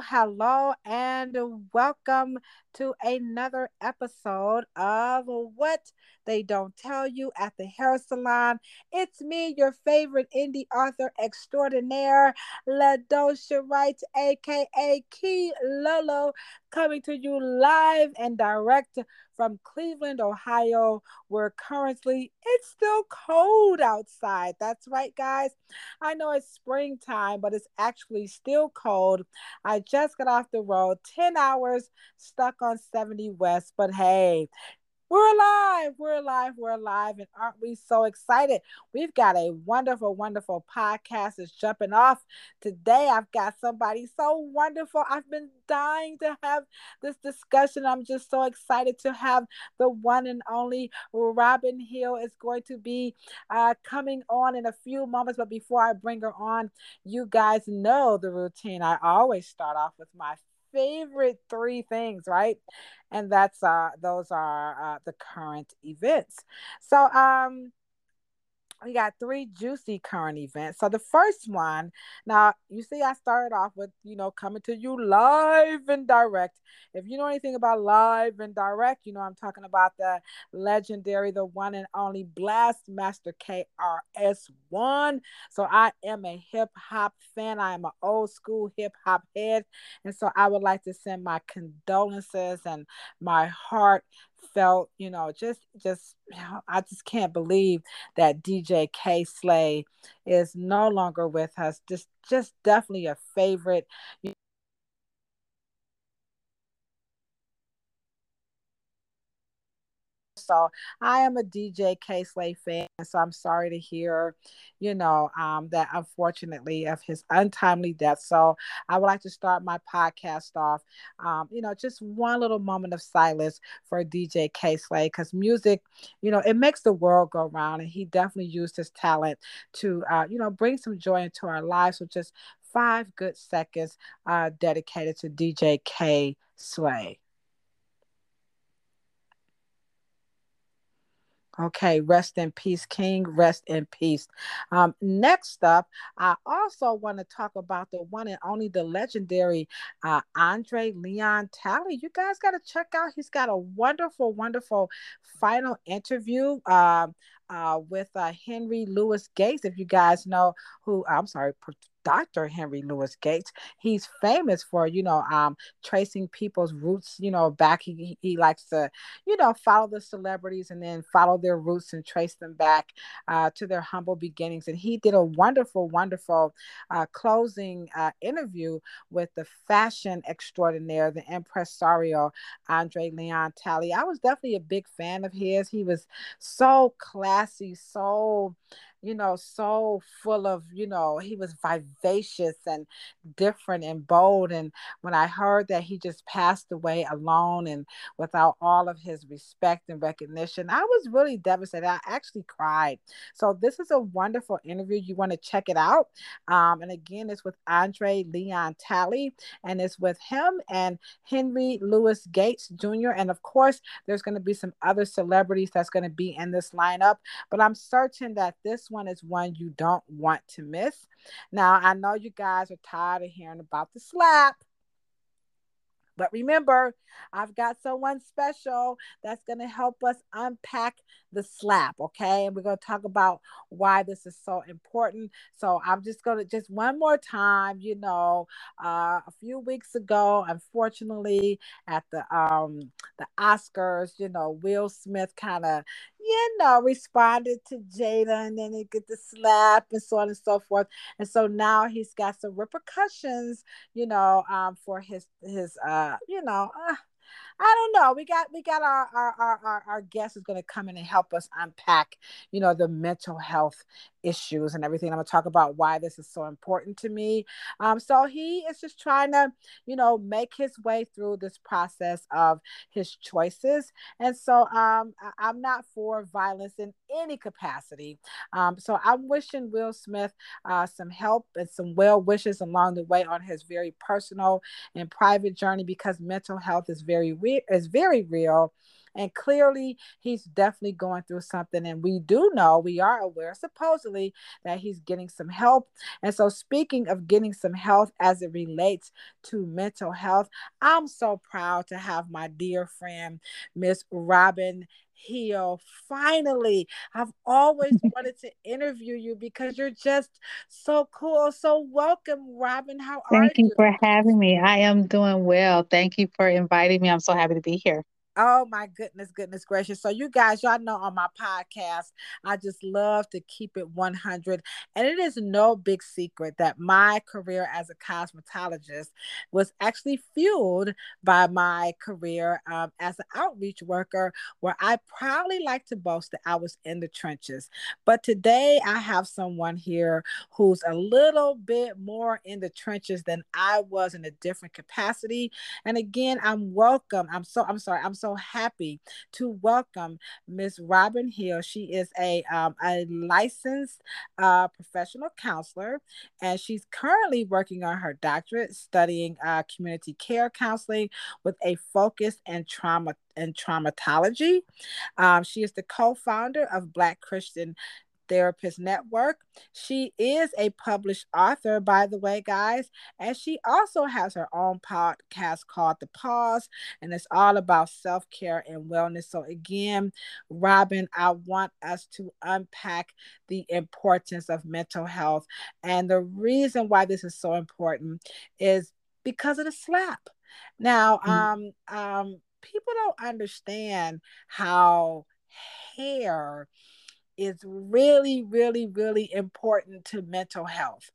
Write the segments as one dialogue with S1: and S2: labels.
S1: Hello, and welcome to another episode of What They Don't Tell You at the Hair Salon. It's me, your favorite indie author extraordinaire, LaDosha Wright, aka Key Lolo, coming to you live and direct from Cleveland, Ohio, where currently it's still cold outside. That's right, guys. I know it's springtime, but it's actually still cold. I just got off the road, 10 hours stuck on 70 West, but hey, we're alive. We're alive. We're alive. And aren't we so excited? We've got a wonderful, wonderful podcast that's jumping off today. I've got somebody so wonderful. I've been dying to have this discussion. I'm just so excited to have the one and only Robin Hill is going to be uh, coming on in a few moments. But before I bring her on, you guys know the routine. I always start off with my favorite three things, right? And that's uh those are uh, the current events. So um we got three juicy current events. So the first one, now you see, I started off with you know coming to you live and direct. If you know anything about live and direct, you know I'm talking about the legendary, the one and only Blast Master KRS One. So I am a hip hop fan. I am an old school hip hop head, and so I would like to send my condolences and my heart felt, you know, just just I just can't believe that DJ Kay Slay is no longer with us. Just just definitely a favorite. So I am a DJ Kay Slay fan. So I'm sorry to hear, you know, um, that unfortunately of his untimely death. So I would like to start my podcast off, um, you know, just one little moment of silence for DJ Kay Slay because music, you know, it makes the world go round, and he definitely used his talent to, uh, you know, bring some joy into our lives. So just five good seconds uh, dedicated to DJ Kay Slay. Okay, rest in peace, King. Rest in peace. Um, next up, I also want to talk about the one and only the legendary uh, Andre Leon Talley. You guys got to check out. He's got a wonderful, wonderful final interview. Uh, uh, with uh, Henry Louis Gates. If you guys know who, I'm sorry, Dr. Henry Louis Gates. He's famous for, you know, um, tracing people's roots, you know, back. He, he likes to, you know, follow the celebrities and then follow their roots and trace them back uh, to their humble beginnings. And he did a wonderful, wonderful uh, closing uh, interview with the fashion extraordinaire, the impresario, Andre Leon Talley. I was definitely a big fan of his. He was so classy, so you know, so full of, you know, he was vivacious and different and bold. And when I heard that he just passed away alone and without all of his respect and recognition, I was really devastated. I actually cried. So this is a wonderful interview. You want to check it out. Um, and again, it's with Andre Leon Talley, and it's with him and Henry Louis Gates Jr. And of course, there's going to be some other celebrities that's going to be in this lineup. But I'm certain that this is one you don't want to miss. Now, I know you guys are tired of hearing about the slap. But remember, I've got someone special that's going to help us unpack the slap, okay? And we're going to talk about why this is so important. So I'm just going to just one more time, you know, uh, a few weeks ago, unfortunately, at the um the Oscars, you know, Will Smith kind of you know, responded to Jada and then he get the slap and so on and so forth. And so now he's got some repercussions, you know, um, for his his uh, you know, uh, I don't know. We got we got our our our our, our guest is going to come in and help us unpack, you know, the mental health issues and everything. I'm going to talk about why this is so important to me. Um, so he is just trying to, you know, make his way through this process of his choices. And so um, I, am not for violence in any capacity. Um, so I'm wishing Will Smith uh, some help and some well wishes along the way on his very personal and private journey because mental health is very re- is very real And clearly, he's definitely going through something. And we do know, we are aware, supposedly, that he's getting some help. And so, speaking of getting some help as it relates to mental health, I'm so proud to have my dear friend, Miss Robin Hill. Finally, I've always wanted to interview you because you're just so cool. So, welcome, Robin. How
S2: Thank
S1: are
S2: you? Thank you for having me. I am doing well. Thank you for inviting me. I'm so happy to be here.
S1: Oh my goodness, goodness gracious. So you guys, y'all know on my podcast, I just love to keep it 100. And it is no big secret that my career as a cosmetologist was actually fueled by my career um, as an outreach worker, where I proudly like to boast that I was in the trenches. But today I have someone here who's a little bit more in the trenches than I was in a different capacity. And again, I'm welcome. I'm so I'm sorry. I'm so so happy to welcome Miss Robin Hill. She is a, um, a licensed uh, professional counselor, and she's currently working on her doctorate studying uh, community care counseling with a focus in trauma and traumatology. Um, she is the co-founder of Black Christian Therapist Network. She is a published author, by the way, guys, and she also has her own podcast called The Pause, and it's all about self care and wellness. So, again, Robin, I want us to unpack the importance of mental health. And the reason why this is so important is because of the slap. Now, mm-hmm. um, um, people don't understand how hair is really, really, really important to mental health.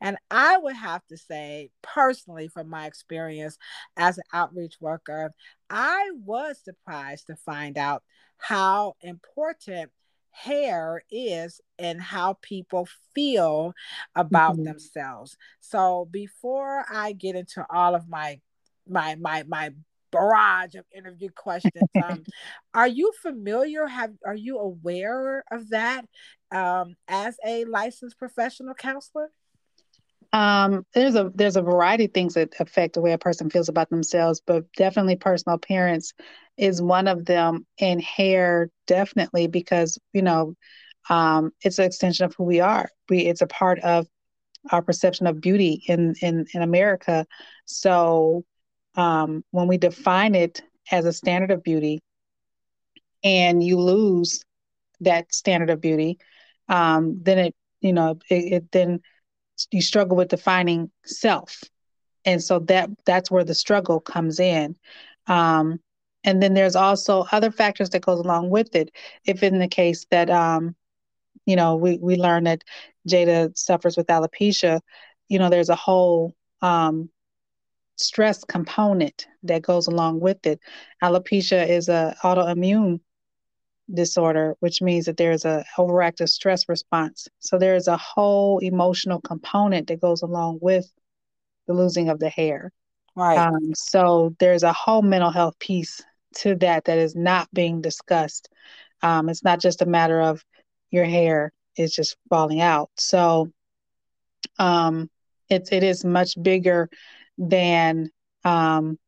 S1: And I would have to say, personally, from my experience as an outreach worker, I was surprised to find out how important hair is and how people feel about mm-hmm. themselves. So before I get into all of my my my my barrage of interview questions. Um, are you familiar? Have are you aware of that um, as a licensed professional counselor?
S2: Um, there's a there's a variety of things that affect the way a person feels about themselves, but definitely personal appearance is one of them, and hair definitely because you know um, it's an extension of who we are. We it's a part of our perception of beauty in in in America. So um, when we define it as a standard of beauty and you lose that standard of beauty, um, then it, you know, it, it, then you struggle with defining self. And so that that's where the struggle comes in. Um, and then there's also other factors that goes along with it. If in the case that um, you know, we we learn that Jada suffers with alopecia, you know, there's a whole um, stress component that goes along with it. Alopecia is a autoimmune disorder, which means that there's a overactive stress response. So there's a whole emotional component that goes along with the losing of the hair.
S1: Right. Um,
S2: so there's a whole mental health piece to that that is not being discussed. Um, it's not just a matter of your hair is just falling out. So um, it's it is much bigger than um,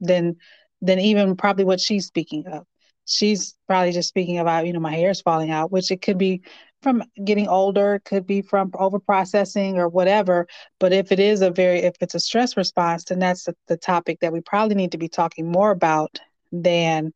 S2: than than even probably what she's speaking of. She's probably just speaking about, you know, my hair is falling out, which it could be from getting older, could be from over processing or whatever. But if it is a very, if it's a stress response, then that's the, the topic that we probably need to be talking more about than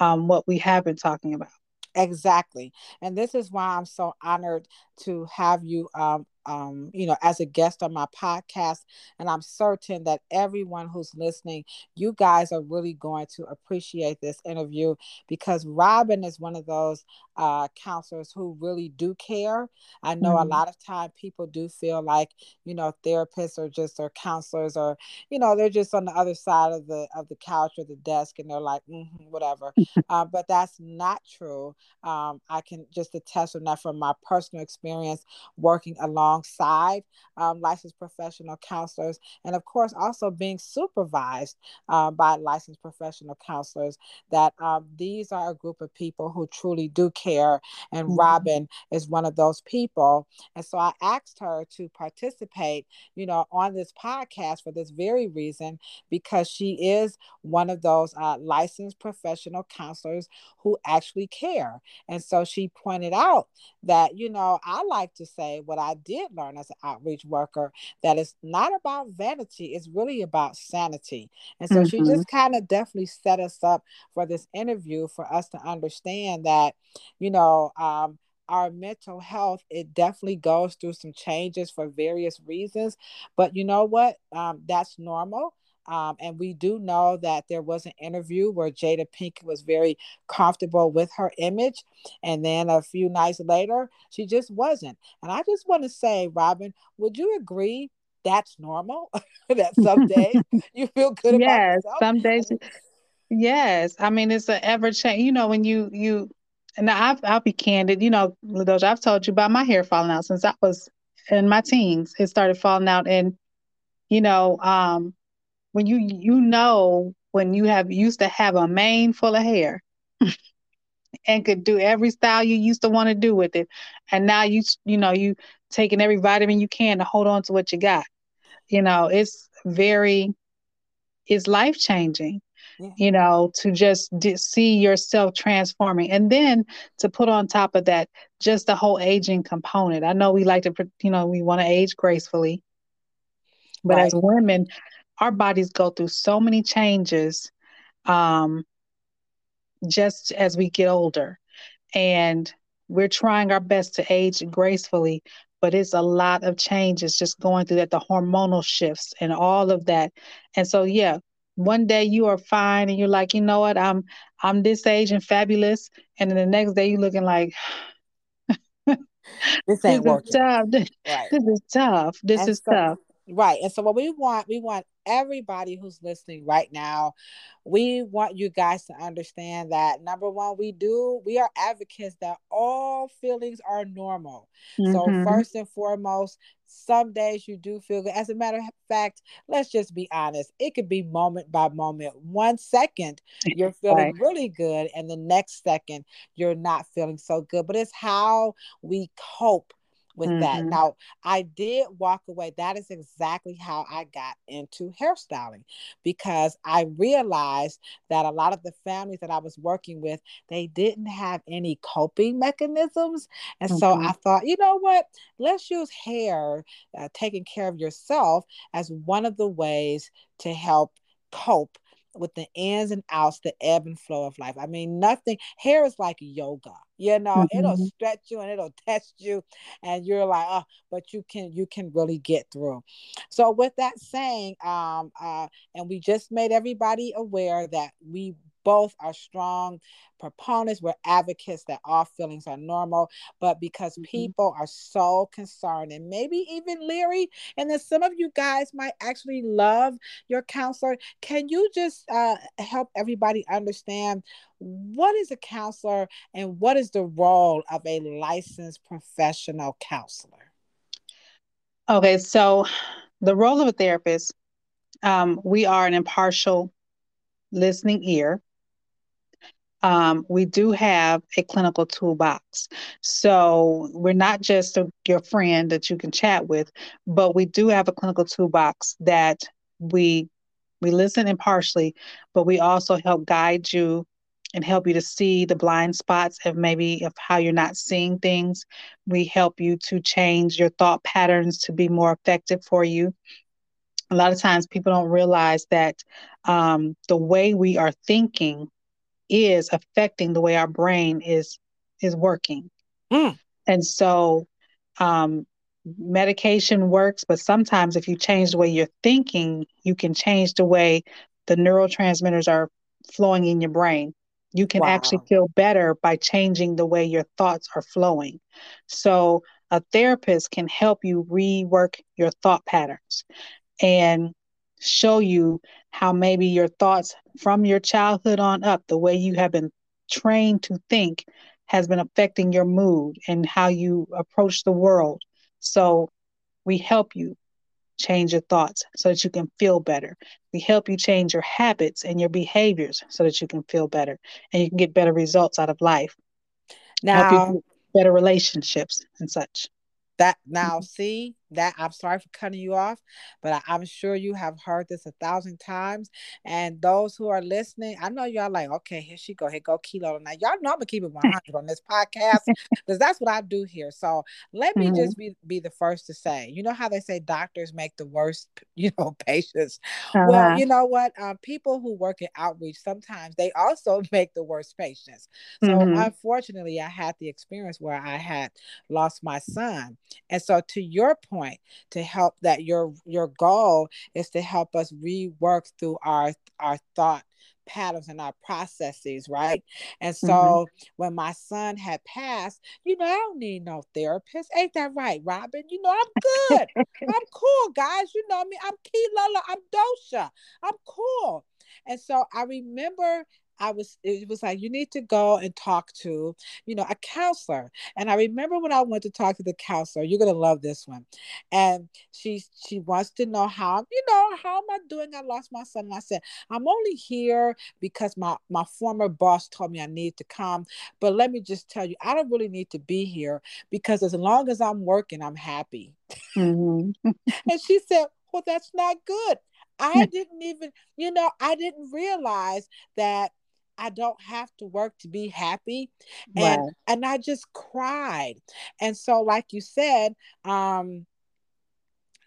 S2: um, what we have been talking about.
S1: Exactly. And this is why I'm so honored to have you um, um, you know, as a guest on my podcast. And I'm certain that everyone who's listening, you guys are really going to appreciate this interview because Robin is one of those uh, counselors who really do care. I know mm-hmm. a lot of time people do feel like, you know, therapists or just or counselors or, you know, they're just on the other side of the of the couch or the desk and they're like, mm-hmm, whatever. uh, but that's not true. Um, I can just attest on that from my personal experience working alongside um, licensed professional counselors, and of course, also being supervised uh, by licensed professional counselors. That um, these are a group of people who truly do care. And mm-hmm. Robin is one of those people. And so I asked her to participate, you know, on this podcast for this very reason, because she is one of those uh, licensed professional counselors who actually care. And so she pointed out that, you know, I like to say what I did learn as an outreach worker that it's not about vanity, it's really about sanity. And so mm-hmm. she just kind of definitely set us up for this interview for us to understand that, you know, um, our mental health it definitely goes through some changes for various reasons but you know what um, that's normal um, and we do know that there was an interview where Jada Pinkett was very comfortable with her image. And then a few nights later, she just wasn't. And I just want to say, Robin, would you agree that's normal? that some days you feel good
S2: yes,
S1: about yourself?
S2: Some days. Yes. I mean, it's an ever change. You know, when you, you, and I've, I'll be candid, you know, LaDosha, I've told you about my hair falling out since I was in my teens. It started falling out. And, you know, um, when you you know when you have used to have a mane full of hair and could do every style you used to want to do with it and now you you know you taking every vitamin you can to hold on to what you got you know it's very it's life changing yeah. you know to just see yourself transforming and then to put on top of that just the whole aging component i know we like to you know we want to age gracefully but right. as women our bodies go through so many changes um, just as we get older. And we're trying our best to age gracefully, but it's a lot of changes just going through that, the hormonal shifts and all of that. And so, yeah, one day you are fine and you're like, you know what, I'm I'm this age and fabulous. And then the next day you're looking like
S1: this ain't this working.
S2: Tough. Right. This is tough. This is tough.
S1: Right. And so what we want, we want everybody who's listening right now, we want you guys to understand that number one, we do, we are advocates that all feelings are normal. Mm-hmm. So, first and foremost, some days you do feel good. As a matter of fact, let's just be honest. It could be moment by moment. One second you're feeling right. really good, and the next second you're not feeling so good. But it's how we cope with mm-hmm. that. Now, I did walk away. That is exactly how I got into hairstyling because I realized that a lot of the families that I was working with, they didn't have any coping mechanisms. And mm-hmm. so I thought, you know what? Let's use hair, uh, taking care of yourself, as one of the ways to help cope with the ins and outs, the ebb and flow of life. I mean, nothing, hair is like yoga. You know, mm-hmm. it'll stretch you and it'll test you, and you're like, oh, but you can you can really get through. So with that saying, um, uh, and we just made everybody aware that we both are strong proponents, we're advocates that all feelings are normal, but because mm-hmm. people are so concerned and maybe even leery, and then some of you guys might actually love your counselor, can you just uh, help everybody understand what is a counselor and what is the role of a licensed professional counselor?
S2: Okay, so the role of a therapist, um, we are an impartial listening ear um, we do have a clinical toolbox. So we're not just a, your friend that you can chat with, but we do have a clinical toolbox that we we listen impartially, but we also help guide you and help you to see the blind spots of maybe of how you're not seeing things. We help you to change your thought patterns to be more effective for you. A lot of times people don't realize that um, the way we are thinking is affecting the way our brain is is working. Mm. And so um, medication works, but sometimes if you change the way you're thinking, you can change the way the neurotransmitters are flowing in your brain. You can wow. actually feel better by changing the way your thoughts are flowing. So, a therapist can help you rework your thought patterns and show you how maybe your thoughts from your childhood on up, the way you have been trained to think, has been affecting your mood and how you approach the world. So we help you change your thoughts so that you can feel better. We help you change your habits and your behaviors so that you can feel better and you can get better results out of life.
S1: Now,
S2: better relationships and such.
S1: That now, mm-hmm. see that I'm sorry for cutting you off, but I, am sure you have heard this a thousand times. And those who are listening, I know y'all like, okay, here she go, here go Kilo. Now y'all know I'm gonna keep it 100 on this podcast because that's what I do here. So let me mm-hmm. just be be the first to say, you know how they say doctors make the worst, you know, patients. Uh-huh. Well, you know what? Um, people who work in outreach sometimes they also make the worst patients. So mm-hmm. unfortunately, I had the experience where I had lost my son, and so to your point point to help that your your goal is to help us rework through our our thought patterns and our processes, right? And so mm-hmm. when my son had passed, you know, I don't need no therapist. Ain't that right, Robin? You know, I'm good. I'm cool, guys. You know me. I'm Key Lola. I'm Dosha. I'm cool. And so I remember I was it was like you need to go and talk to, you know, a counselor. And I remember when I went to talk to the counselor, you're gonna love this one. And she she wants to know how, you know, how am I doing? I lost my son. And I said, I'm only here because my my former boss told me I need to come. But let me just tell you, I don't really need to be here because as long as I'm working, I'm happy. Mm-hmm. and she said, Well, that's not good. I didn't even, you know, I didn't realize that I don't have to work to be happy. And right. and I just cried. And so like you said, um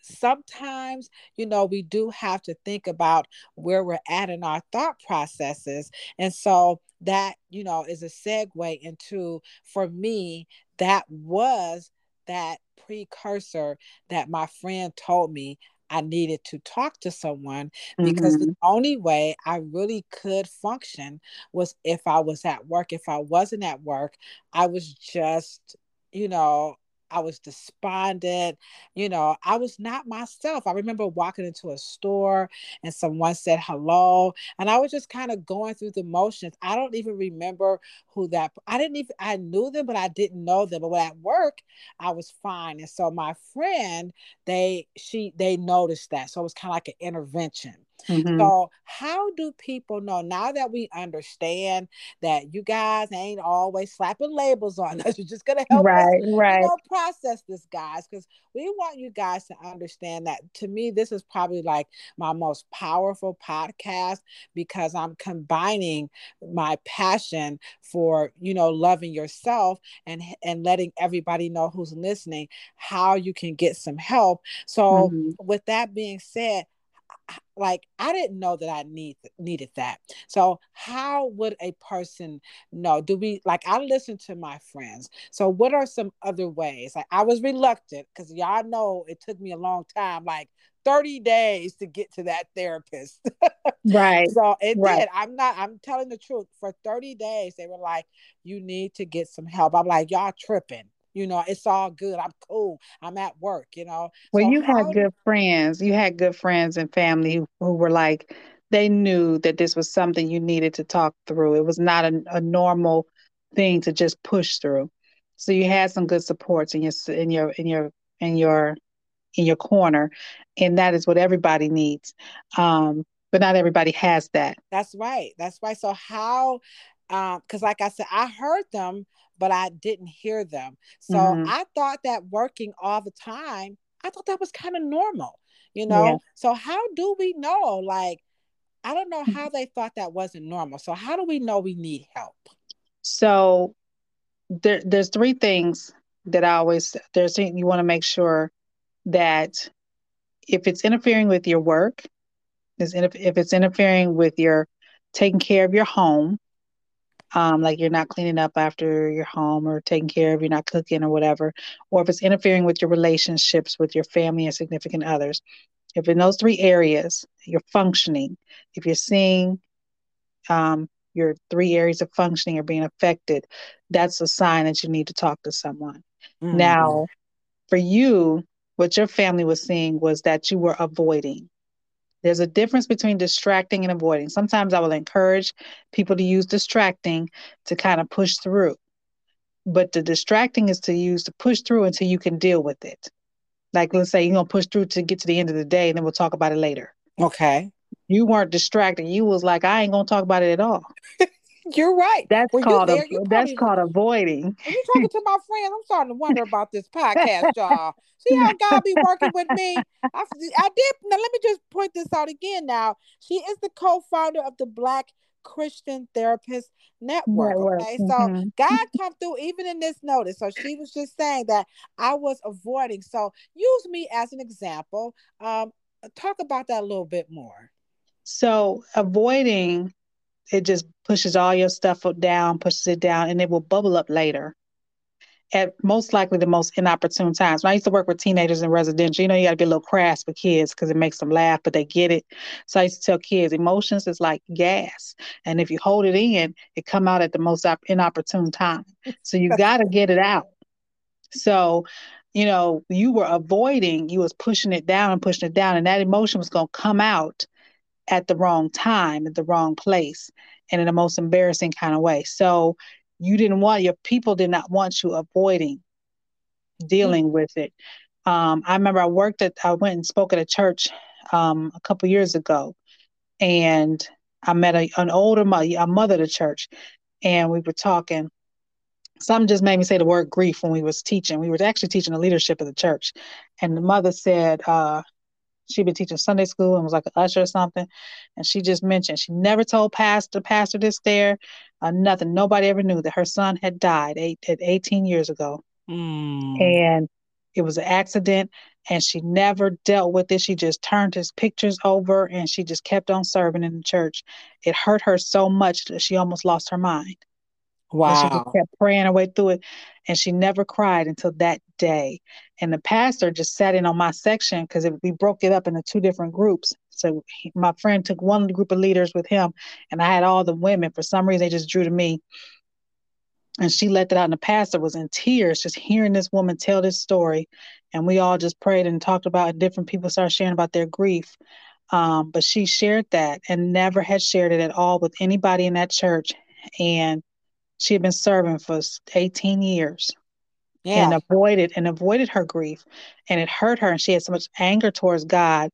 S1: sometimes you know we do have to think about where we're at in our thought processes and so that you know is a segue into for me that was that precursor that my friend told me I needed to talk to someone because mm-hmm. the only way I really could function was if I was at work. If I wasn't at work, I was just, you know, I was despondent. You know, I was not myself. I remember walking into a store and someone said hello, and I was just kind of going through the motions. I don't even remember who that. I didn't even. I knew them, but I didn't know them. But at work, I was fine. And so my friend, they she they noticed that, so it was kind of like an intervention. Mm-hmm. So, how do people know now that we understand that you guys ain't always slapping labels on us? You're just gonna help right, us right. You know, process this, guys, because we want you guys to understand that. To me, this is probably like my most powerful podcast because I'm combining my passion for you know loving yourself and and letting everybody know who's listening how you can get some help. So, mm-hmm. with that being said like I didn't know that I need needed that. So how would a person know? Do we like I listen to my friends. So what are some other ways? Like I was reluctant because y'all know it took me a long time, like 30 days to get to that therapist.
S2: right.
S1: So it right. did. I'm not, I'm telling the truth. For 30 days, they were like, you need to get some help. I'm like, y'all tripping you know it's all good i'm cool i'm at work you know?
S2: Well so you had good friends you had good friends and family who, who were like they knew that this was something you needed to talk through. It was not a, a normal thing to just push through. So you had some good supports in your in your in your in your in your corner and that is what everybody needs. Um but not everybody has that.
S1: That's right that's right. So how um because like i said i heard them but I didn't hear them. So mm-hmm. I thought that working all the time, I thought that was kind of normal, you know? Yeah. So how do we know? Like, I don't know how they thought that wasn't normal. So how do we know we need help?
S2: So there, there's three things that I always there's you want to make sure that if it's interfering with your work, is if it's interfering with your taking care of your home, um, like you're not cleaning up after your home or taking care of, you're not cooking or whatever, or if it's interfering with your relationships with your family and significant others. If in those three areas you're functioning, if you're seeing um, your three areas of functioning are being affected, that's a sign that you need to talk to someone. Mm-hmm. Now, for you, what your family was seeing was that you were avoiding. There's a difference between distracting and avoiding. Sometimes I will encourage people to use distracting to kind of push through. But the distracting is to use to push through until you can deal with it. Like let's say you're gonna push through to get to the end of the day and then we'll talk about it later.
S1: Okay.
S2: You weren't distracted. You was like, I ain't gonna talk about it at all.
S1: You're right.
S2: That's
S1: Were
S2: called a, that's called avoiding.
S1: When you're talking to my friends, I'm starting to wonder about this podcast, y'all. See how God be working with me? I, I did. Now let me just point this out again. Now she is the co-founder of the Black Christian Therapist Network. Network. Okay, mm-hmm. so God come through even in this notice. So she was just saying that I was avoiding. So use me as an example. Um, talk about that a little bit more.
S2: So avoiding it just pushes all your stuff down, pushes it down, and it will bubble up later. At most likely the most inopportune times. When I used to work with teenagers in residential, you know, you got to be a little crass with kids because it makes them laugh, but they get it. So I used to tell kids, emotions is like gas, and if you hold it in, it come out at the most inopportune time. So you got to get it out. So you know, you were avoiding, you was pushing it down and pushing it down, and that emotion was going to come out at the wrong time, at the wrong place, and in the most embarrassing kind of way. So you didn't want your people did not want you avoiding dealing mm-hmm. with it. Um, I remember I worked at I went and spoke at a church um, a couple years ago, and I met a, an older mother, a mother of the church, and we were talking. Something just made me say the word grief when we was teaching. We were actually teaching the leadership of the church, and the mother said, uh, she'd been teaching Sunday school and was like an usher or something. And she just mentioned she never told pastor pastor this there, uh, nothing. Nobody ever knew that her son had died eight, at 18 years ago. Mm. And it was an accident and she never dealt with it. She just turned his pictures over and she just kept on serving in the church. It hurt her so much that she almost lost her mind. Wow. And she just kept praying her way through it. And she never cried until that day. And the pastor just sat in on my section because we broke it up into two different groups. So he, my friend took one group of leaders with him, and I had all the women. For some reason, they just drew to me. And she let that out, and the pastor was in tears just hearing this woman tell this story. And we all just prayed and talked about it. Different people started sharing about their grief. Um, but she shared that and never had shared it at all with anybody in that church. And she had been serving for 18 years yeah. and avoided and avoided her grief and it hurt her and she had so much anger towards god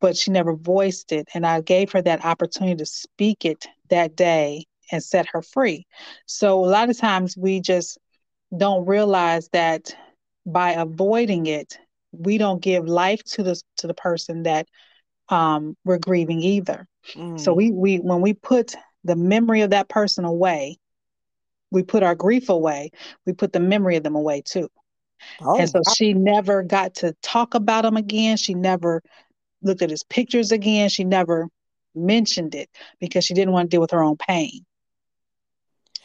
S2: but she never voiced it and i gave her that opportunity to speak it that day and set her free so a lot of times we just don't realize that by avoiding it we don't give life to the to the person that um, we're grieving either mm. so we we when we put the memory of that person away we put our grief away, we put the memory of them away too. Oh, and so she never got to talk about him again. She never looked at his pictures again. She never mentioned it because she didn't want to deal with her own pain.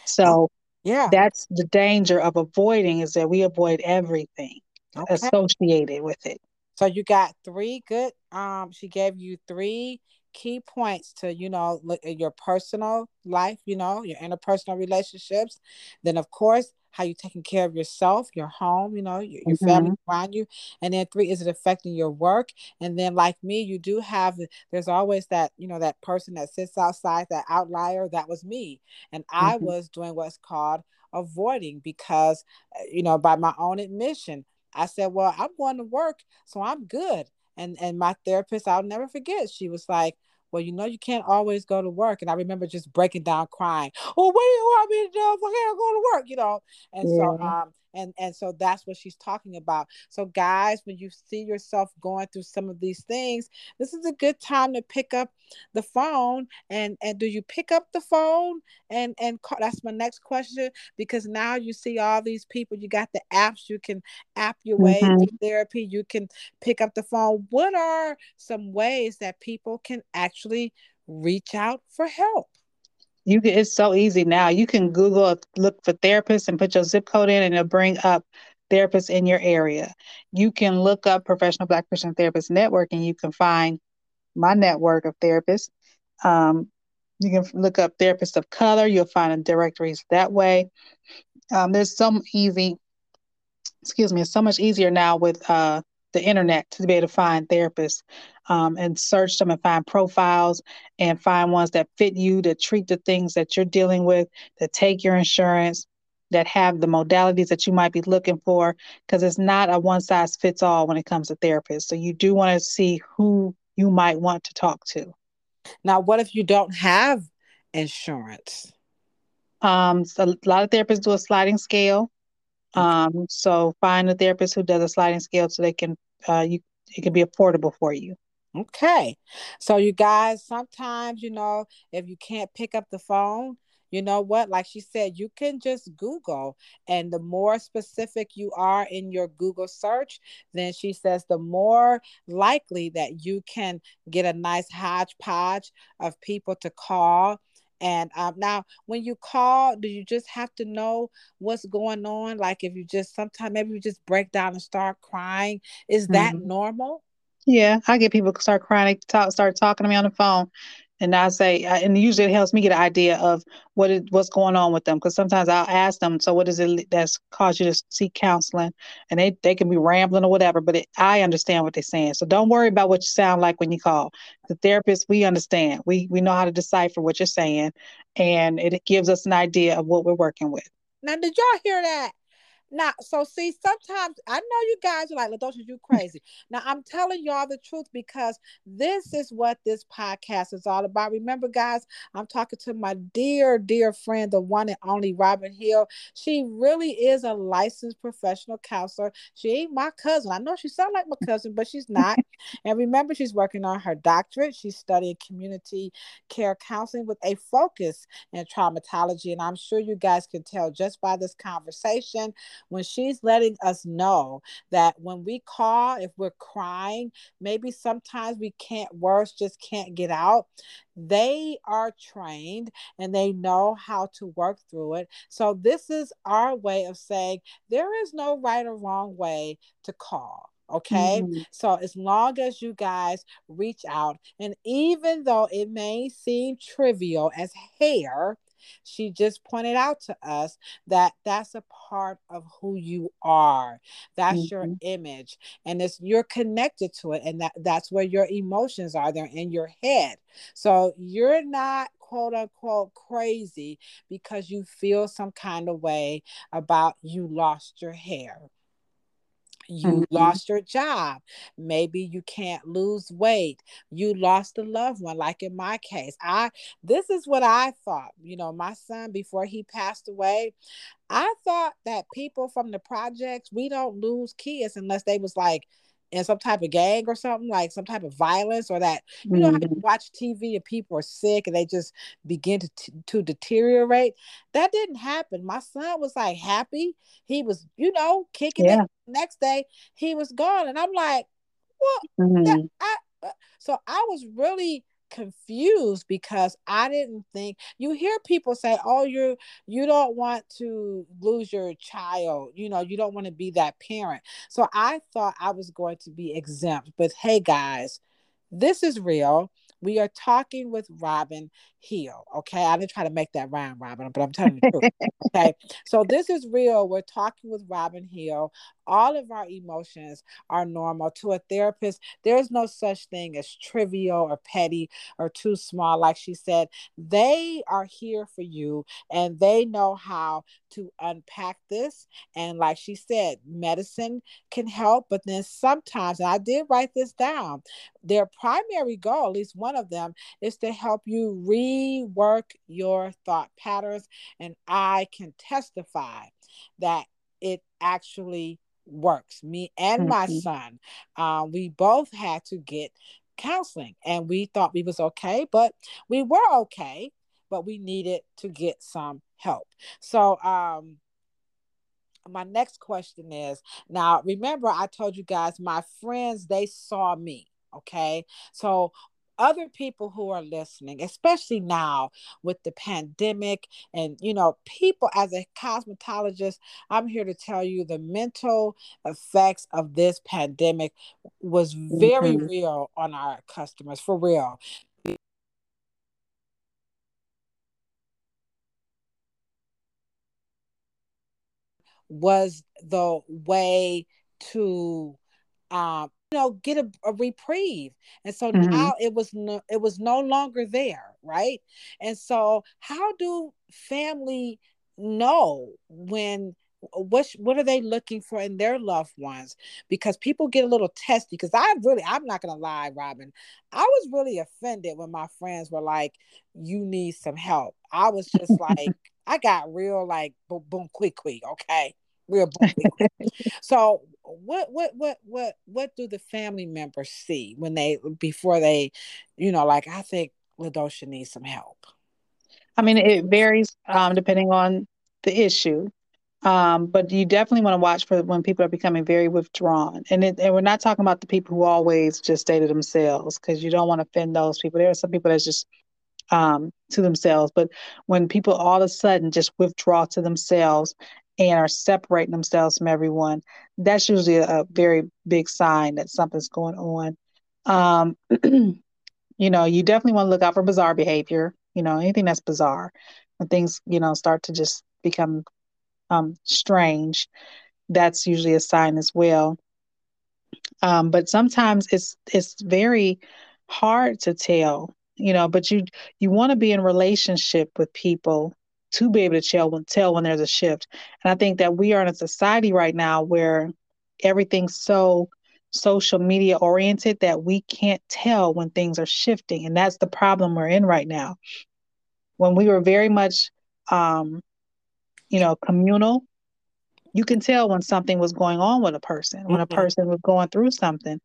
S2: So yeah, that's the danger of avoiding is that we avoid everything okay. associated with it.
S1: So you got three good um she gave you three key points to you know look at your personal life you know your interpersonal relationships. Then of course how you taking care of yourself your home you know your, your mm-hmm. family around you. And then three is it affecting your work? And then like me you do have there's always that you know that person that sits outside that outlier that was me. And mm-hmm. i was doing what's called avoiding because uh, you know by my own admission i said well i'm going to work so i'm good. And and my therapist i'll never forget she was like well, you know, you can't always go to work. And I remember just breaking down crying. well, what do you want me to do if I can't go to work? You know, and yeah. so um, and and so that's what she's talking about. So guys when you see yourself going through some of these things this is a good time to pick up the phone and and do you pick up the phone and and call, that's my next question because now you see all these people you got the apps you can app your way mm-hmm. to therapy you can pick up the phone. What are some ways that people can actually reach out for help
S2: you can, it's so easy now. You can Google look for therapists and put your zip code in, and it'll bring up therapists in your area. You can look up Professional Black Christian Therapist Network, and you can find my network of therapists. Um, you can look up therapists of color. You'll find directories that way. Um, there's some easy, excuse me, it's so much easier now with uh, the internet to be able to find therapists um, and search them and find profiles and find ones that fit you, that treat the things that you're dealing with, that take your insurance, that have the modalities that you might be looking for, because it's not a one size fits all when it comes to therapists. So you do want to see who you might want to talk to.
S1: Now, what if you don't have insurance?
S2: Um, so a lot of therapists do a sliding scale. Um, so find a therapist who does a sliding scale so they can uh, you it can be affordable for you.
S1: Okay. So you guys, sometimes, you know, if you can't pick up the phone, you know what? Like she said, you can just Google. And the more specific you are in your Google search, then she says the more likely that you can get a nice hodgepodge of people to call. And um, now, when you call, do you just have to know what's going on? Like, if you just sometimes maybe you just break down and start crying, is that mm-hmm. normal?
S2: Yeah, I get people start crying, talk, start talking to me on the phone, and I say, and usually it helps me get an idea of what is what's going on with them. Because sometimes I'll ask them, so what is it that's caused you to seek counseling? And they they can be rambling or whatever, but it, I understand what they're saying. So don't worry about what you sound like when you call. The therapist, we understand. We we know how to decipher what you're saying, and it gives us an idea of what we're working with.
S1: Now, did y'all hear that? Now, so see, sometimes I know you guys are like, LaDosha, you crazy. now, I'm telling y'all the truth because this is what this podcast is all about. Remember, guys, I'm talking to my dear, dear friend, the one and only Robin Hill. She really is a licensed professional counselor. She ain't my cousin. I know she sounds like my cousin, but she's not. and remember, she's working on her doctorate. She's studying community care counseling with a focus in traumatology. And I'm sure you guys can tell just by this conversation when she's letting us know that when we call, if we're crying, maybe sometimes we can't, words just can't get out. They are trained and they know how to work through it. So, this is our way of saying there is no right or wrong way to call. Okay. Mm-hmm. So as long as you guys reach out, and even though it may seem trivial as hair, she just pointed out to us that that's a part of who you are. That's mm-hmm. your image. And it's you're connected to it. And that, that's where your emotions are. They're in your head. So you're not quote unquote crazy because you feel some kind of way about you lost your hair you mm-hmm. lost your job. Maybe you can't lose weight. You lost a loved one like in my case. I this is what i thought you know my son before he passed away i thought that people from the projects we don't lose kids unless they was like in some type of gang or something, like some type of violence, or that you mm-hmm. know how you mm-hmm. watch TV and people are sick and they just begin to t- to deteriorate. That didn't happen. My son was like happy. He was, you know, kicking yeah. it. Next day, he was gone, and I'm like, well, mm-hmm. that, I, uh, so I was really confused because I didn't think you hear people say, "Oh, you you don't want to lose your child. You know, you don't want to be that parent." So I thought I was going to be exempt, but hey guys, this is real. We are talking with Robin Hill. Okay. I didn't try to make that rhyme, Robin, but I'm telling you the truth. Okay. So this is real. We're talking with Robin Hill. All of our emotions are normal. To a therapist, there's no such thing as trivial or petty or too small. Like she said, they are here for you and they know how to unpack this. And like she said, medicine can help, but then sometimes, and I did write this down, their primary goal, at least one of them, is to help you rework your thought patterns. And I can testify that it actually works. Me and mm-hmm. my son, uh, we both had to get counseling and we thought we was okay, but we were okay, but we needed to get some help. So, um, my next question is now remember i told you guys my friends they saw me okay so other people who are listening, especially now with the pandemic, and you know, people as a cosmetologist, I'm here to tell you the mental effects of this pandemic was very mm-hmm. real on our customers, for real. Was the way to um, you know get a, a reprieve and so mm-hmm. now it was no it was no longer there right and so how do family know when what what are they looking for in their loved ones because people get a little testy because i really i'm not gonna lie robin i was really offended when my friends were like you need some help i was just like I got real like boom, boom, quick, quick. Okay, real boom, quick, quick. so what, what, what, what, what do the family members see when they before they, you know, like I think Ladosha needs some help.
S2: I mean, it varies um, depending on the issue. Um, but you definitely want to watch for when people are becoming very withdrawn. And, it, and we're not talking about the people who always just stay to themselves because you don't want to offend those people. There are some people that's just um, to themselves. But when people all of a sudden just withdraw to themselves and are separating themselves from everyone, that's usually a, a very big sign that something's going on. Um, you know, you definitely want to look out for bizarre behavior, you know, anything that's bizarre. When things, you know, start to just become um, strange, that's usually a sign as well. Um, but sometimes it's it's very hard to tell, you know. But you you want to be in relationship with people to be able to tell when tell when there's a shift. And I think that we are in a society right now where everything's so social media oriented that we can't tell when things are shifting, and that's the problem we're in right now. When we were very much um, you know, communal, you can tell when something was going on with a person, when mm-hmm. a person was going through something.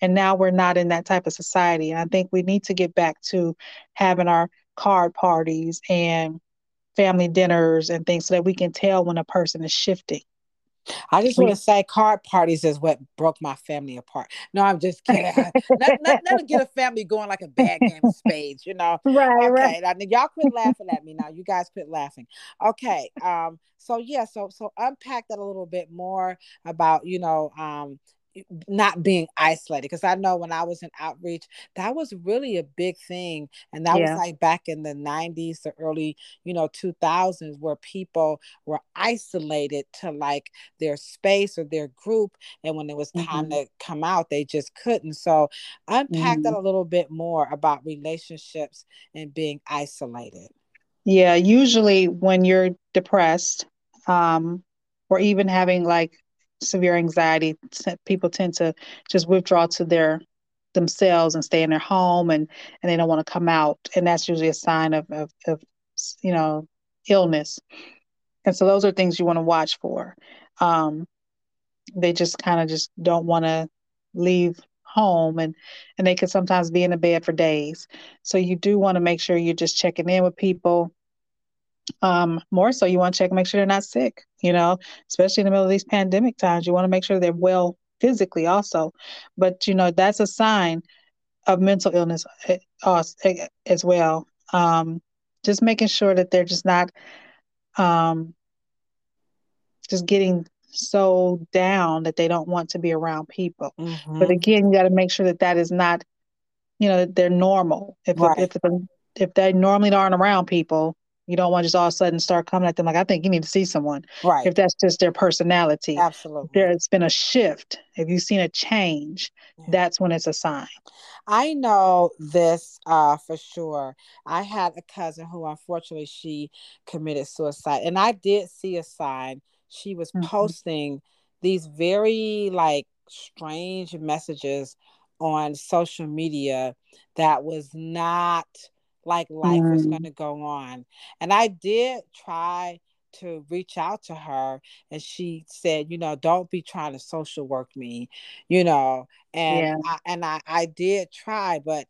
S2: And now we're not in that type of society. And I think we need to get back to having our card parties and family dinners and things so that we can tell when a person is shifting.
S1: I just want to say card parties is what broke my family apart. No, I'm just kidding. let, let, let get a family going like a bad game of spades, you know.
S2: Right, okay.
S1: right. Y'all quit laughing at me now. You guys quit laughing. Okay. Um, so yeah, so so unpack that a little bit more about, you know, um, not being isolated because i know when i was in outreach that was really a big thing and that yeah. was like back in the 90s the early you know 2000s where people were isolated to like their space or their group and when it was time mm-hmm. to come out they just couldn't so unpack mm-hmm. that a little bit more about relationships and being isolated
S2: yeah usually when you're depressed um or even having like severe anxiety, people tend to just withdraw to their themselves and stay in their home and and they don't want to come out. And that's usually a sign of, of, of you know illness. And so those are things you want to watch for. Um, they just kind of just don't want to leave home and and they could sometimes be in a bed for days. So you do want to make sure you're just checking in with people um, more so you want to check make sure they're not sick you know especially in the middle of these pandemic times. You want to make sure they're well physically also. But you know that's a sign of mental illness eh, eh, as well. Um, just making sure that they're just not um, just getting so down that they don't want to be around people. Mm-hmm. but again you got to make sure that that is not you know they're normal. If right. if, if, if they normally aren't around people you don't want to just all of a sudden start coming at them like, I think you need to see someone.
S1: Right.
S2: If that's just their personality.
S1: Absolutely.
S2: There's been a shift. If you've seen a change, yeah. that's when it's a sign.
S1: I know this uh, for sure. I had a cousin who unfortunately she committed suicide. And I did see a sign. She was mm-hmm. posting these very like strange messages on social media that was not like life mm. was going to go on. And I did try to reach out to her and she said you know don't be trying to social work me you know and yeah. I, and I, I did try but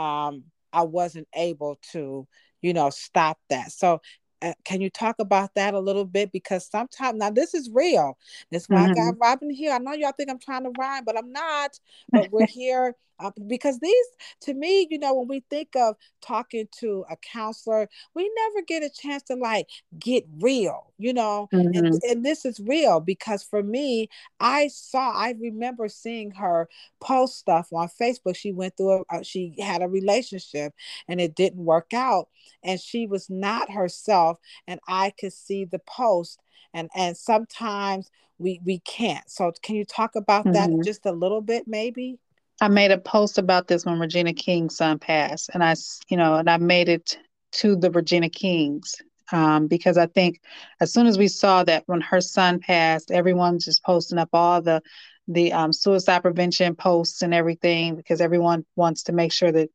S1: um i wasn't able to you know stop that so uh, can you talk about that a little bit? Because sometimes now this is real. That's why mm-hmm. I got. Robyn here. I know y'all think I'm trying to rhyme, but I'm not. But we're here uh, because these, to me, you know, when we think of talking to a counselor, we never get a chance to like get real, you know. Mm-hmm. And, and this is real because for me, I saw, I remember seeing her post stuff on Facebook. She went through, a, she had a relationship and it didn't work out, and she was not herself. And I could see the post, and and sometimes we we can't. So can you talk about mm-hmm. that just a little bit, maybe?
S2: I made a post about this when Regina King's son passed, and I, you know, and I made it to the Regina Kings um, because I think as soon as we saw that when her son passed, everyone's just posting up all the the um, suicide prevention posts and everything because everyone wants to make sure that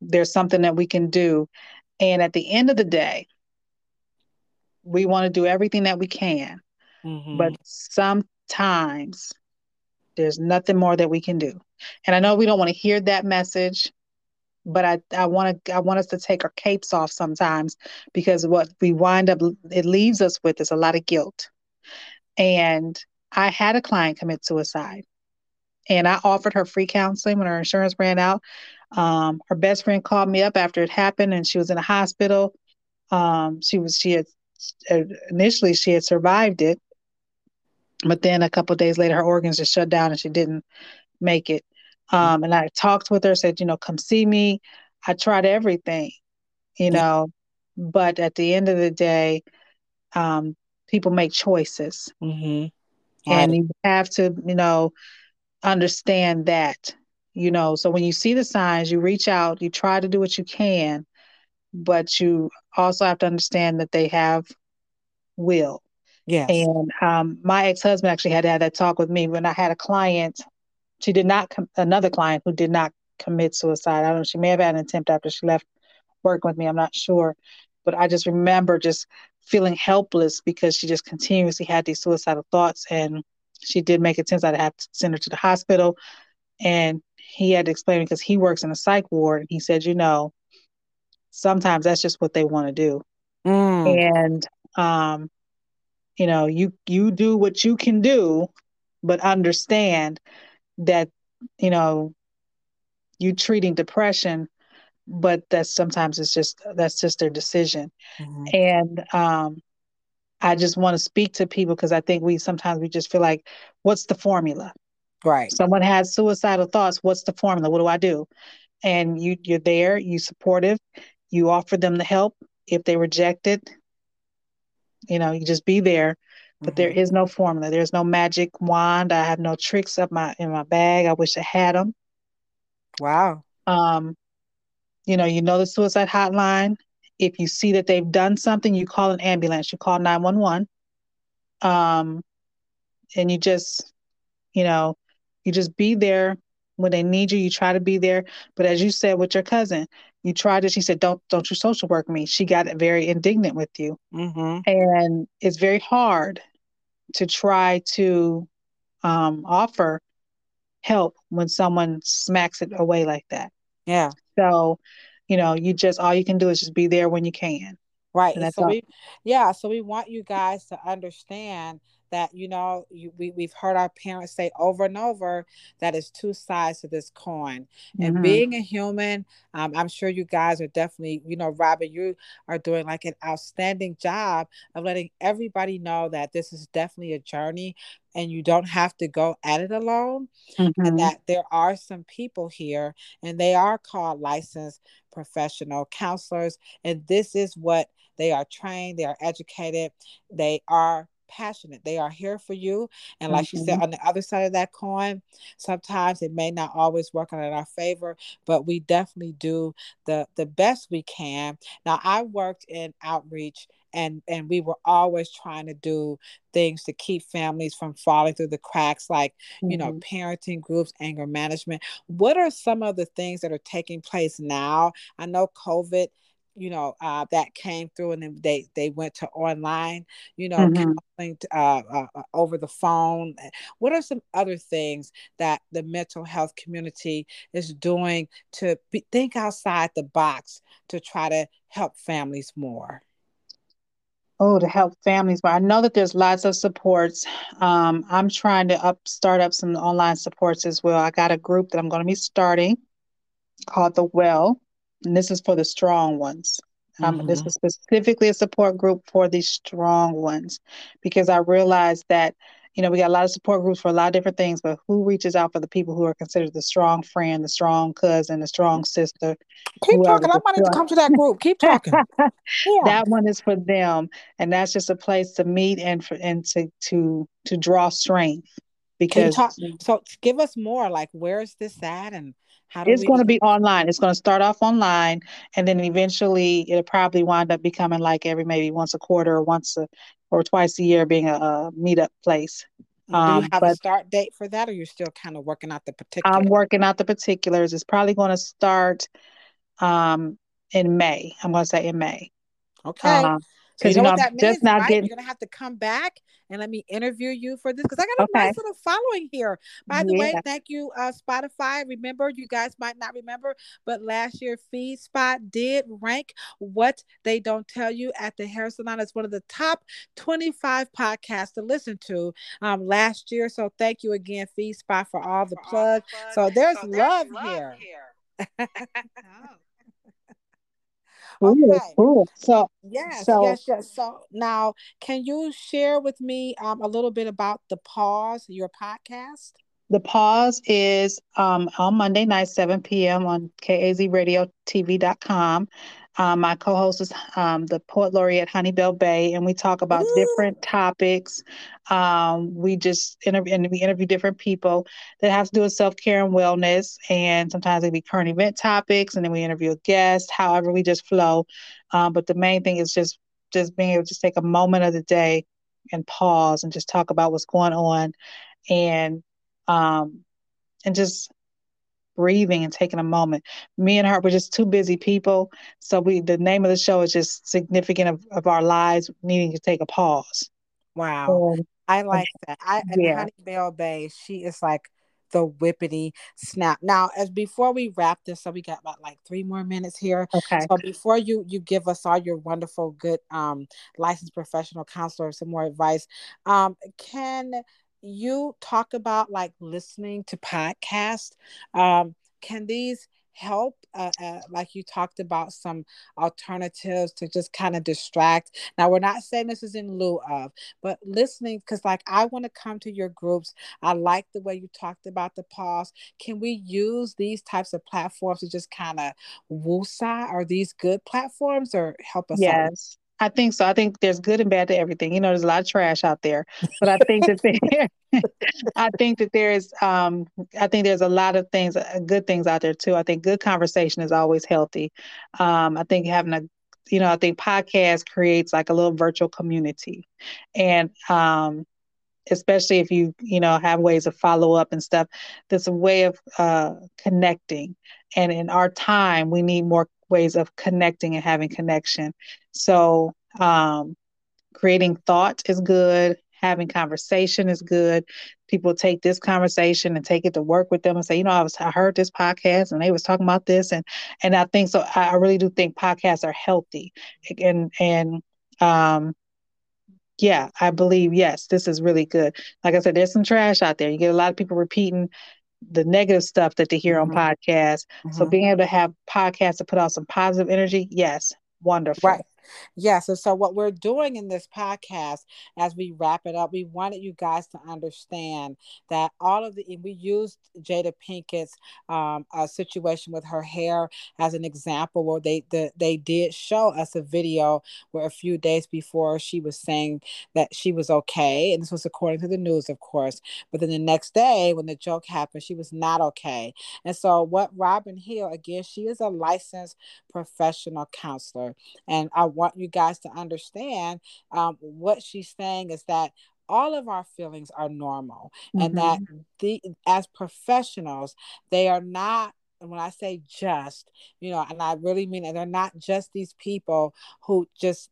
S2: there's something that we can do. And at the end of the day, we want to do everything that we can. Mm-hmm. But sometimes there's nothing more that we can do. And I know we don't want to hear that message, but I, I want to I want us to take our capes off sometimes because what we wind up it leaves us with is a lot of guilt. And I had a client commit suicide. And I offered her free counseling when her insurance ran out. Um, her best friend called me up after it happened and she was in a hospital. Um, she was she had initially she had survived it, but then a couple days later her organs just shut down and she didn't make it. Um, and I talked with her, said, you know, come see me. I tried everything, you know, but at the end of the day, um, people make choices. Mm-hmm. And you have to, you know, understand that, you know. So when you see the signs, you reach out, you try to do what you can, but you also have to understand that they have will.
S1: Yes.
S2: And um, my ex husband actually had to have that talk with me when I had a client. She did not, com- another client who did not commit suicide. I don't know, she may have had an attempt after she left working with me. I'm not sure. But I just remember just feeling helpless because she just continuously had these suicidal thoughts. And she did make attempts. I'd have to send her to the hospital. And he had to explain because he works in a psych ward. And he said, you know, sometimes that's just what they want to do. Mm. And um, you know, you you do what you can do, but understand that, you know, you treating depression, but that sometimes it's just that's just their decision. Mm-hmm. And um I just want to speak to people because I think we sometimes we just feel like, what's the formula?
S1: Right.
S2: Someone has suicidal thoughts. What's the formula? What do I do? And you you're there, you supportive, you offer them the help. If they reject it, you know, you just be there. But mm-hmm. there is no formula. There's no magic wand. I have no tricks up my in my bag. I wish I had them.
S1: Wow.
S2: Um, you know, you know the suicide hotline. If you see that they've done something, you call an ambulance. You call 911. Um, and you just, you know, you just be there when they need you. You try to be there. But as you said with your cousin, you tried it. She said, "Don't don't you social work me." She got very indignant with you, mm-hmm. and it's very hard to try to um, offer help when someone smacks it away like that.
S1: Yeah.
S2: So, you know, you just all you can do is just be there when you can.
S1: Right. so all. we, yeah. So we want you guys to understand that you know you, we, we've heard our parents say over and over that it's two sides to this coin mm-hmm. and being a human um, i'm sure you guys are definitely you know robyn you are doing like an outstanding job of letting everybody know that this is definitely a journey and you don't have to go at it alone mm-hmm. and that there are some people here and they are called licensed professional counselors and this is what they are trained they are educated they are passionate. They are here for you. And like mm-hmm. she said, on the other side of that coin, sometimes it may not always work out in our favor, but we definitely do the the best we can. Now, I worked in outreach and and we were always trying to do things to keep families from falling through the cracks like mm-hmm. you know mm-hmm. parenting groups anger management what are some of the things that are taking place now i know covid you know uh, that came through and then they they went to online you know mm-hmm. counseling uh, uh, uh, over the phone what are some other things that the mental health community is doing to be, think outside the box to try to help families more
S2: Oh, to help families, but I know that there's lots of supports. Um, I'm trying to up start up some online supports as well. I got a group that I'm going to be starting called the Well, and this is for the strong ones. Um, mm-hmm. This is specifically a support group for the strong ones because I realized that, you know, we got a lot of support groups for a lot of different things, but who reaches out for the people who are considered the strong friend, the strong cousin, the strong sister?
S1: Keep talking. I wanted to come to that group. Keep talking. yeah.
S2: That one is for them, and that's just a place to meet and for and to to to draw strength. Because
S1: talk, so, give us more. Like, where is this at, and
S2: how it's going to be online. It's going to start off online, and then eventually it'll probably wind up becoming like every maybe once a quarter or once a, or twice a year being a, a meetup place.
S1: Do you um, have a start date for that, or you're still kind of working out the particulars?
S2: I'm working out the particulars. It's probably going to start um, in May. I'm going to say in May.
S1: Okay. Um, So you know, what that means, right? Getting... You're gonna have to come back and let me interview you for this because I got a okay. nice little following here. By the yeah. way, thank you, uh, Spotify. Remember, you guys might not remember, but last year FeedSpot did rank what they don't tell you at the hair salon as one of the top 25 podcasts to listen to um, last year. So thank you again, FeedSpot, for all the plug. So there's, so there's love, love, here. here. oh. Okay. Ooh, So yes, so, yes, yes. So now, can you share with me um, a little bit about the pause, your podcast?
S2: The pause is um, on Monday night, 7 p.m. on KAZRadioTV.com. Um, my co-host is um, the poet laureate Honeybell Bay, and we talk about Ooh. different topics. Um, we just interview and we interview different people that have to do with self-care and wellness, and sometimes it be current event topics, and then we interview a guest. However, we just flow. Um, but the main thing is just just being able to just take a moment of the day and pause and just talk about what's going on, and um, and just breathing and taking a moment. Me and her were just two busy people. So we the name of the show is just significant of, of our lives needing to take a pause.
S1: Wow. Um, I like that. I and yeah. Honey Bell Bay, she is like the whippity snap. Now, as before we wrap this, so we got about like three more minutes here.
S2: Okay.
S1: So before you you give us all your wonderful, good um licensed professional counselor some more advice, um, can you talk about like listening to podcasts um, can these help uh, uh, like you talked about some alternatives to just kind of distract? Now we're not saying this is in lieu of but listening because like i want to come to your groups. I like the way you talked about the pause. Can we use these types of platforms to just kind of woosah are these good platforms or help us
S2: yes. out? I think so. I think there's good and bad to everything. You know, there's a lot of trash out there, but I think that there, I think that there's, um, I think there's a lot of things, uh, good things out there too. I think good conversation is always healthy. Um, I think having a, you know, I think podcast creates like a little virtual community, and um, especially if you, you know, have ways of follow up and stuff. There's a way of uh, connecting, and in our time, we need more ways of connecting and having connection. So, um, creating thought is good. Having conversation is good. People take this conversation and take it to work with them and say, you know, I was I heard this podcast and they was talking about this and and I think so. I, really do think podcasts are healthy and and um yeah, I believe yes, this is really good. Like I said, there's some trash out there. You get a lot of people repeating the negative stuff that they hear mm-hmm. on podcasts. Mm-hmm. So being able to have podcasts to put out some positive energy, yes, wonderful.
S1: Right. Yes. And so, what we're doing in this podcast, as we wrap it up, we wanted you guys to understand that all of the, we used Jada Pinkett's um, situation with her hair as an example where they, the, they did show us a video where a few days before she was saying that she was okay. And this was according to the news, of course. But then the next day, when the joke happened, she was not okay. And so, what Robyn Hill, again, she is a licensed professional counselor. And I want you guys to understand um, what she's saying is that all of our feelings are normal mm-hmm. and that mm-hmm. the as professionals they are not and when I say just, you know, and I really mean it, they're not just these people who just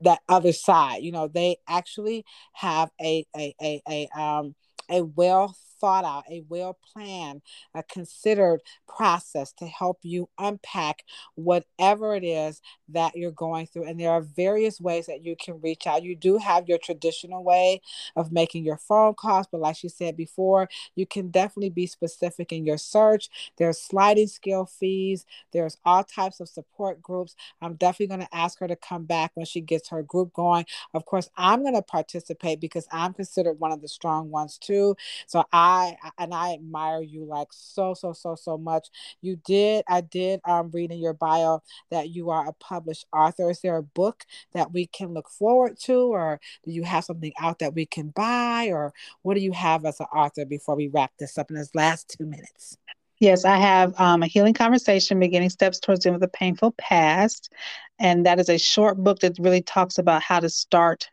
S1: that other side, you know, they actually have a a a, a um a well thought out, a well planned, a considered process to help you unpack whatever it is that you're going through. And there are various ways that you can reach out. You do have your traditional way of making your phone calls, but like she said before, you can definitely be specific in your search. There's sliding scale fees, there's all types of support groups. I'm definitely going to ask her to come back when she gets her group going. Of course, I'm going to participate because I'm considered one of the strong ones too. So I I and I admire you like so so so so much. You did I did um read in your bio that you are a published author. Is there a book that we can look forward to, or do you have something out that we can buy, or what do you have as an author before we wrap this up in this last two minutes?
S2: Yes, I have um, a healing conversation, beginning steps towards the end of the painful past, and that is a short book that really talks about how to start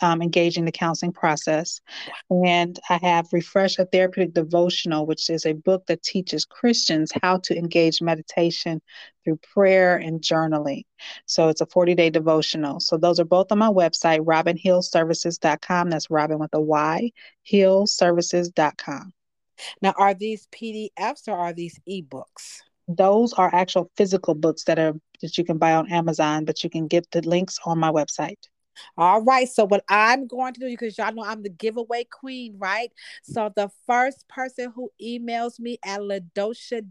S2: um, engaging the counseling process. And I have Refresh a Therapeutic Devotional, which is a book that teaches Christians how to engage meditation through prayer and journaling. So it's a 40 day devotional. So those are both on my website, robynhillservices.com. That's Robyn with a Y, hillservices.com.
S1: Now, are these PDFs or are these ebooks?
S2: Those are actual physical books that are that you can buy on Amazon, but you can get the links on my website.
S1: All right. So what I'm going to do, because y'all know I'm the giveaway queen, right? So the first person who emails me at ladoshaw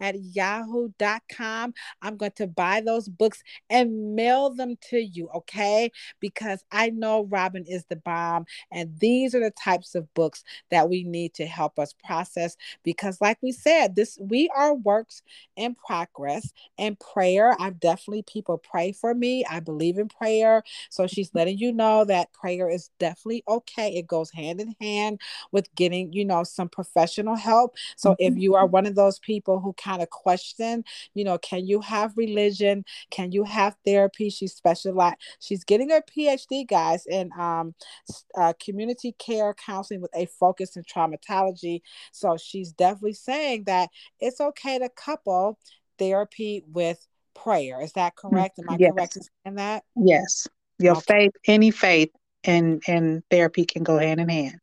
S1: at yahoo.com, I'm going to buy those books and mail them to you, okay? Because I know Robyn is the bomb. And these are the types of books that we need to help us process. Because like we said, this we are works in progress and prayer. I've definitely people pray for me. I believe in prayer. So she's letting you know that prayer is definitely okay. It goes hand in hand with getting, you know, some professional help. So mm-hmm. if you are one of those people who kind of question, you know, can you have religion? Can you have therapy? She's specialized. She's getting her PhD, guys, in um, uh, community care counseling with a focus in traumatology. So she's definitely saying that it's okay to couple therapy with prayer. Is that correct? Am I yes. correct in that?
S2: Yes. Your okay. faith, any faith and and therapy can go hand in hand.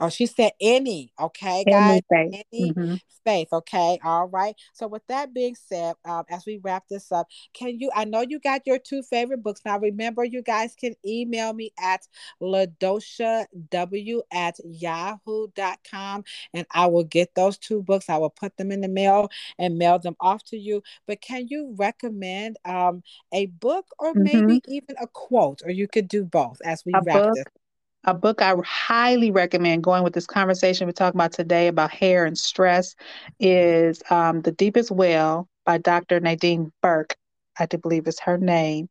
S1: Oh, she said any. Okay, guys. Any faith. Any mm-hmm. Okay. All right. So with that being said, um, as we wrap this up, can you? I know you got your two favorite books. Now remember, you guys can email me at ladoshaw at yahoo.com and I will get those two books. I will put them in the mail and mail them off to you. But can you recommend um a book or mm-hmm. maybe even a quote, or you could do both as we a wrap book. this?
S2: A book I highly recommend going with this conversation we're talking about today about hair and stress is um, The Deepest Well by Dr. Nadine Burke. I do believe is her name.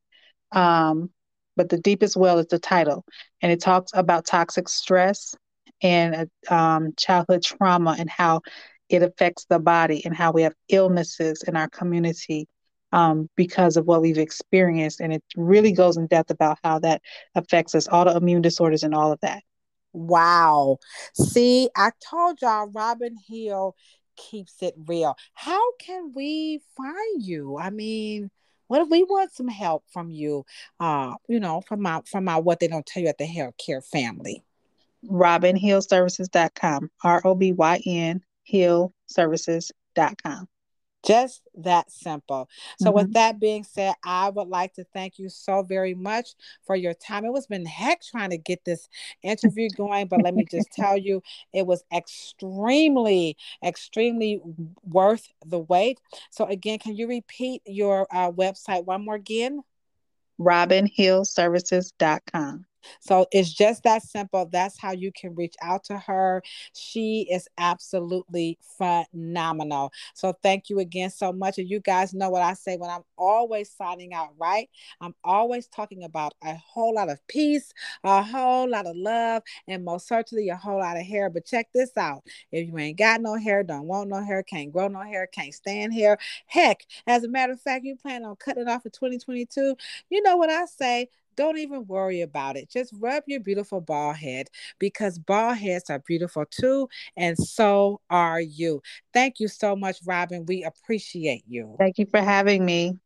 S2: Um, but The Deepest Well is the title. And it talks about toxic stress and um, childhood trauma and how it affects the body and how we have illnesses in our community um, because of what we've experienced. And it really goes in depth about how that affects us, autoimmune disorders, and all of that.
S1: Wow. See, I told y'all Robyn Hill keeps it real. How can we find you? I mean, what if we want some help from you? Uh, you know, from my from my what they don't tell you at the hair care family.
S2: RobynHillServices.com. R-O-B-Y-N Hillservices.com.
S1: Just that simple. So, mm-hmm. with that being said, I would like to thank you so very much for your time. It was been heck trying to get this interview going, but let me just tell you, it was extremely, extremely worth the wait. So, again, can you repeat your uh, website one more again?
S2: RobynHillServices.com.
S1: So it's just that simple. That's how you can reach out to her. She is absolutely phenomenal. So thank you again so much. And you guys know what I say when I'm always signing out, right? I'm always talking about a whole lot of peace, a whole lot of love, and most certainly a whole lot of hair. But check this out. If you ain't got no hair, don't want no hair, can't grow no hair, can't stand hair, heck, as a matter of fact, you plan on cutting off in 2022, you know what I say? Don't even worry about it. Just rub your beautiful bald head because bald heads are beautiful too, and so are you. Thank you so much, Robyn. We appreciate you.
S2: Thank you for having me.